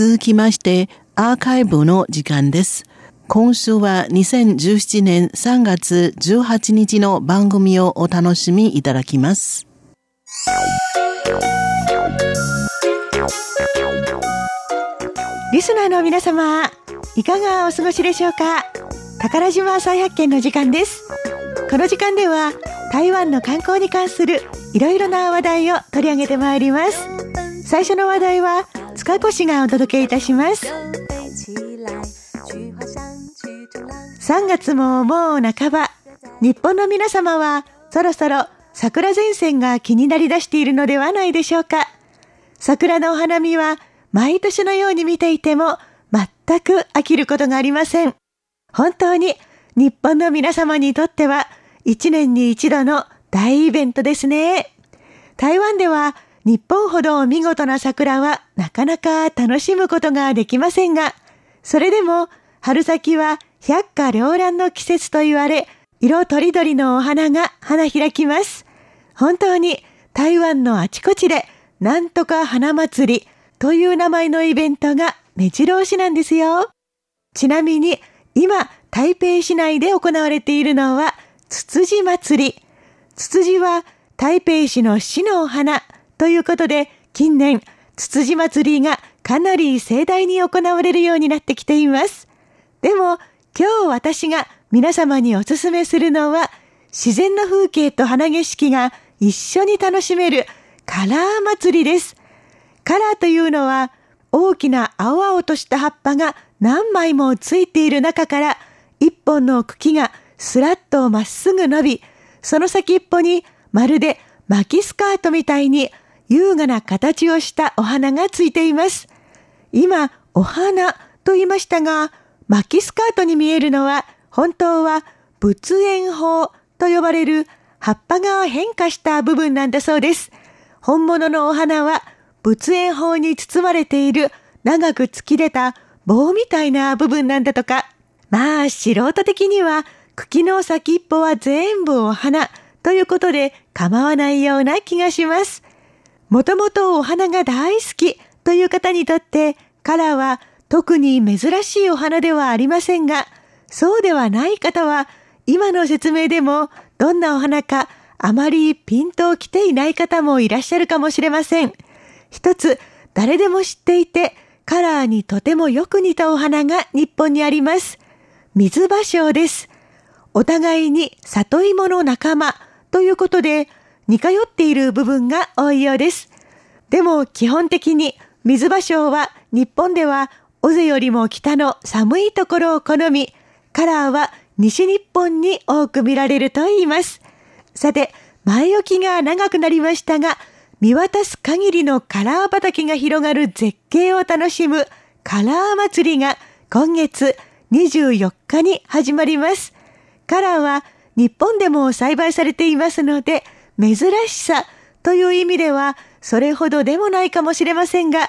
続きまして、アーカイブの時間です。今週は2017年3月18日の番組をお楽しみいただきます。リスナーの皆様、いかがお過ごしでしょうか？宝島再発見の時間です。この時間では台湾の観光に関するいろいろな話題を取り上げてまいります。最初の話題は塚越がお届けいたします。3月ももう半ば、日本の皆様はそろそろ桜前線が気になりだしているのではないでしょうか。桜のお花見は毎年のように見ていても全く飽きることがありません。本当に日本の皆様にとっては一年に一度の大イベントですね。台湾では日本ほど見事な桜はなかなか楽しむことができませんが、それでも春先は百花繚乱の季節と言われ、色とりどりのお花が花開きます。本当に台湾のあちこちで、なんとか花祭りという名前のイベントが目白押しなんですよ。ちなみに、今、台北市内で行われているのは、つつじ祭り。つつじは、台北市の市のお花ということで、近年、つつじ祭りがかなり盛大に行われるようになってきています。でも、今日私が皆様にお勧めするのは、自然の風景と花景色が一緒に楽しめるカラー祭りです。カラーというのは、大きな青々とした葉っぱが何枚もついている中から、一本の茎がスラッとまっすぐ伸び、その先っぽにまるで巻きスカートみたいに優雅な形をしたお花がついています。今、お花と言いましたが、巻きスカートに見えるのは、本当は仏縁法と呼ばれる葉っぱが変化した部分なんだそうです。本物のお花は仏縁法に包まれている長く突き出た棒みたいな部分なんだとか。まあ素人的には茎の先っぽは全部お花ということで構わないような気がします。もともとお花が大好きという方にとってカラーは特に珍しいお花ではありませんが、そうではない方は、今の説明でもどんなお花かあまりピンと来ていない方もいらっしゃるかもしれません。一つ、誰でも知っていて、カラーにとてもよく似たお花が日本にあります。水芭蕉です。お互いに里芋の仲間ということで、似通っている部分が多いようです。でも基本的に水芭蕉は日本では尾瀬よりも北の寒いところを好み、カラーは西日本に多く見られると言います。さて、前置きが長くなりましたが、見渡す限りのカラー畑が広がる絶景を楽しむカラー祭りが今月24日に始まります。カラーは日本でも栽培されていますので、珍しさという意味ではそれほどでもないかもしれませんが、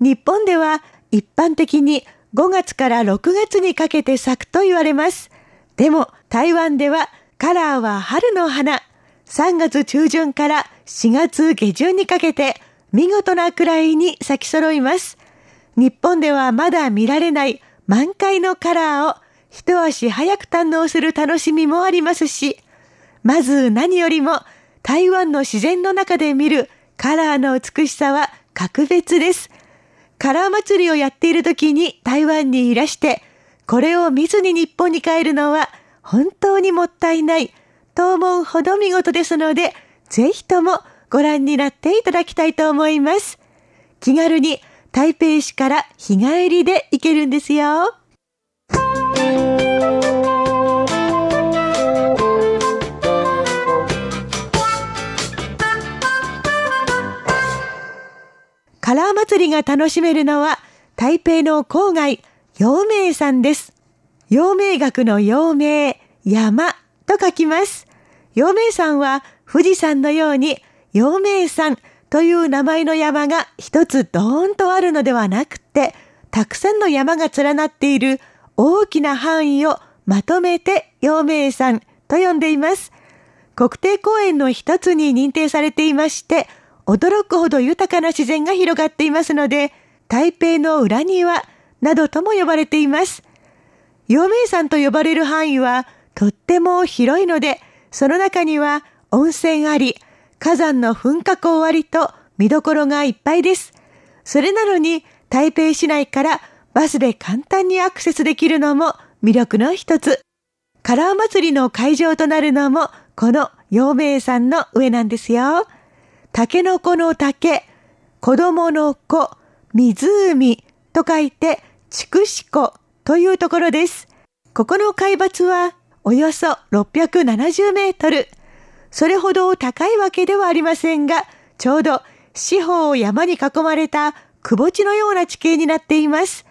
日本では一般的に5月から6月にかけて咲くと言われます。でも台湾ではカラーは春の花。3月中旬から4月下旬にかけて見事なくらいに咲き揃います。日本ではまだ見られない満開のカラーを一足早く堪能する楽しみもありますし、まず何よりも台湾の自然の中で見るカラーの美しさは格別です。カラー祭りをやっている時に台湾にいらして、これを見ずに日本に帰るのは本当にもったいないと思うほど見事ですので、ぜひともご覧になっていただきたいと思います。気軽に台北市から日帰りで行けるんですよ。りが楽しめるのは台北の郊外、陽明山です。陽明学の陽明、山と書きます。陽明山は富士山のように陽明山という名前の山が一つドーンとあるのではなくて、たくさんの山が連なっている大きな範囲をまとめて陽明山と呼んでいます。国定公園の一つに認定されていまして、驚くほど豊かな自然が広がっていますので、台北の裏庭などとも呼ばれています。陽明山と呼ばれる範囲はとっても広いので、その中には温泉あり、火山の噴火口ありと見どころがいっぱいです。それなのに台北市内からバスで簡単にアクセスできるのも魅力の一つ。カラー祭りの会場となるのもこの陽明山の上なんですよ。竹の子の竹、子供の子、湖と書いて、筑紫湖というところです。ここの海抜はおよそ670メートル。それほど高いわけではありませんが、ちょうど四方を山に囲まれた窪地のような地形になっています。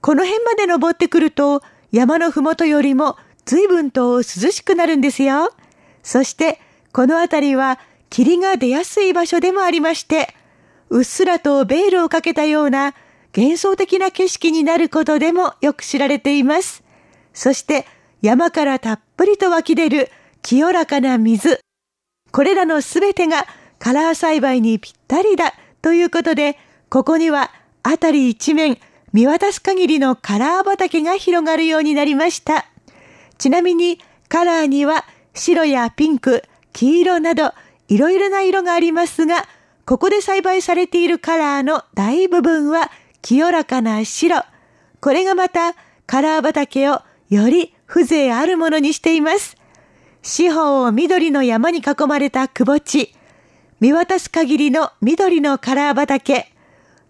この辺まで登ってくると、山のふもとよりも随分と涼しくなるんですよ。そして、この辺りは霧が出やすい場所でもありまして、うっすらとベールをかけたような幻想的な景色になることでもよく知られています。そして山からたっぷりと湧き出る清らかな水。これらのすべてがカラー栽培にぴったりだということで、ここには辺り一面見渡す限りのカラー畑が広がるようになりました。ちなみにカラーには白やピンク、黄色などいろいろな色がありますが、ここで栽培されているカラーの大部分は清らかな白。これがまたカラー畑をより風情あるものにしています。四方を緑の山に囲まれた窪地。見渡す限りの緑のカラー畑。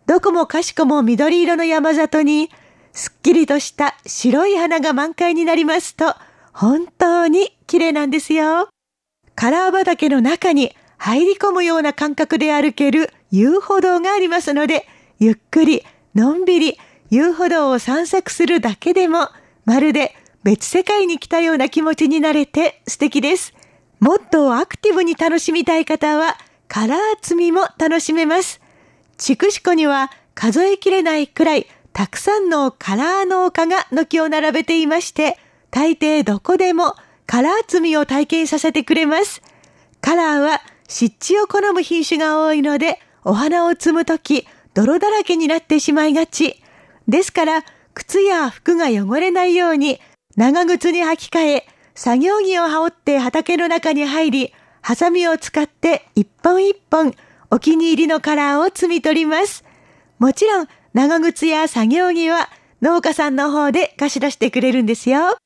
どこもかしこも緑色の山里に、すっきりとした白い花が満開になりますと、本当に綺麗なんですよ。カラー畑の中に入り込むような感覚で歩ける遊歩道がありますので、ゆっくり、のんびり遊歩道を散策するだけでも、まるで別世界に来たような気持ちになれて素敵です。もっとアクティブに楽しみたい方は、カラー積みも楽しめます。筑紫湖には数えきれないくらいたくさんのカラー農家が軒を並べていまして、大抵どこでもカラー摘みを体験させてくれます。カラーは湿地を好む品種が多いので、お花を摘むとき、泥だらけになってしまいがち。ですから、靴や服が汚れないように、長靴に履き替え、作業着を羽織って畑の中に入り、ハサミを使って一本一本お気に入りのカラーを摘み取ります。もちろん、長靴や作業着は農家さんの方で貸し出してくれるんですよ。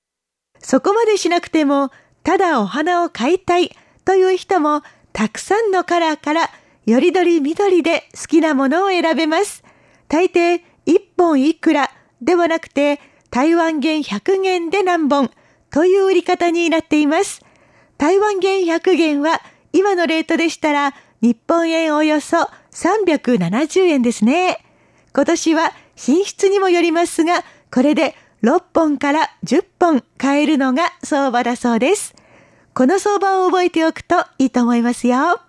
そこまでしなくても、ただお花を買いたいという人も、たくさんのカラーからよりどり緑で好きなものを選べます。大抵、1本いくらではなくて、台湾元100元で何本という売り方になっています。台湾元100元は今のレートでしたら日本円およそ370円ですね。今年は品質にもよりますが、これで6本から10本買えるのが相場だそうです。この相場を覚えておくといいと思いますよ。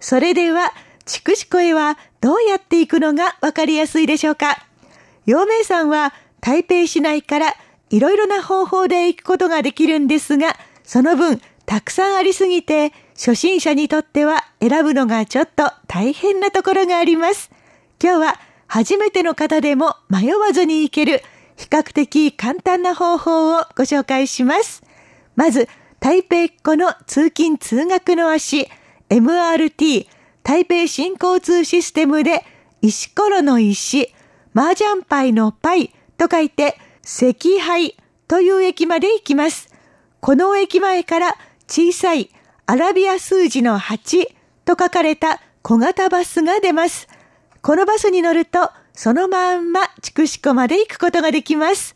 それでは、筑紫湖へはどうやって行くのがわかりやすいでしょうか陽明山は台北市内からいろいろな方法で行くことができるんですが、その分たくさんありすぎて初心者にとっては選ぶのがちょっと大変なところがあります。今日は初めての方でも迷わずに行ける比較的簡単な方法をご紹介します。まず、台北っ子の通勤通学の足、MRT、台北新交通システムで、石ころの石、麻雀パイのパイと書いて、石灰という駅まで行きます。この駅前から小さいアラビア数字の8と書かれた小型バスが出ます。このバスに乗るとそのまんま筑紫湖まで行くことができます。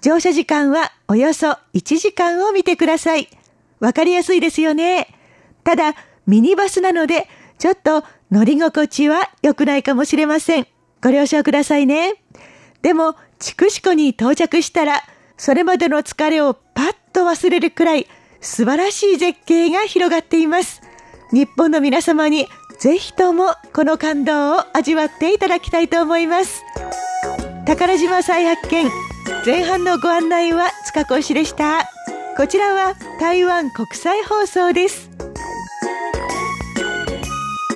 乗車時間はおよそ1時間を見てください。わかりやすいですよね。ただ、ミニバスなので、ちょっと乗り心地は良くないかもしれません。ご了承くださいね。でも、筑紫湖に到着したら、それまでの疲れをパッと忘れるくらい素晴らしい絶景が広がっています。日本の皆様にぜひともこの感動を味わっていただきたいと思います。宝島再発見前半のご案内は塚越でした。こちらは台湾国際放送です。